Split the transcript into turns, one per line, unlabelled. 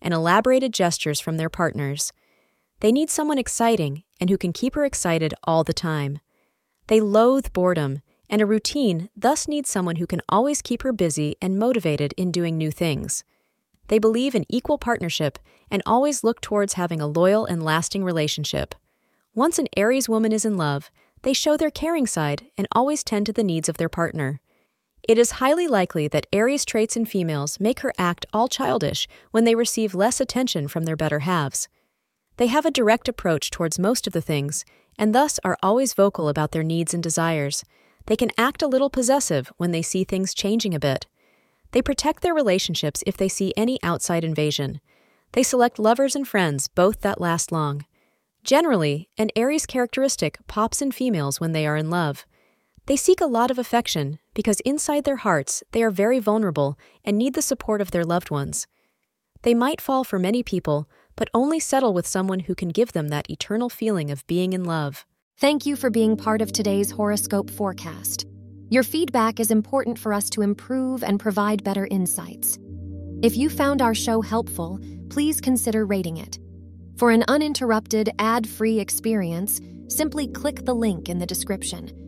and elaborated gestures from their partners. They need someone exciting and who can keep her excited all the time. They loathe boredom, and a routine thus needs someone who can always keep her busy and motivated in doing new things. They believe in equal partnership and always look towards having a loyal and lasting relationship. Once an Aries woman is in love, they show their caring side and always tend to the needs of their partner. It is highly likely that Aries traits in females make her act all childish when they receive less attention from their better halves. They have a direct approach towards most of the things, and thus are always vocal about their needs and desires. They can act a little possessive when they see things changing a bit. They protect their relationships if they see any outside invasion. They select lovers and friends, both that last long. Generally, an Aries characteristic pops in females when they are in love. They seek a lot of affection because inside their hearts they are very vulnerable and need the support of their loved ones. They might fall for many people, but only settle with someone who can give them that eternal feeling of being in love.
Thank you for being part of today's horoscope forecast. Your feedback is important for us to improve and provide better insights. If you found our show helpful, please consider rating it. For an uninterrupted, ad free experience, simply click the link in the description.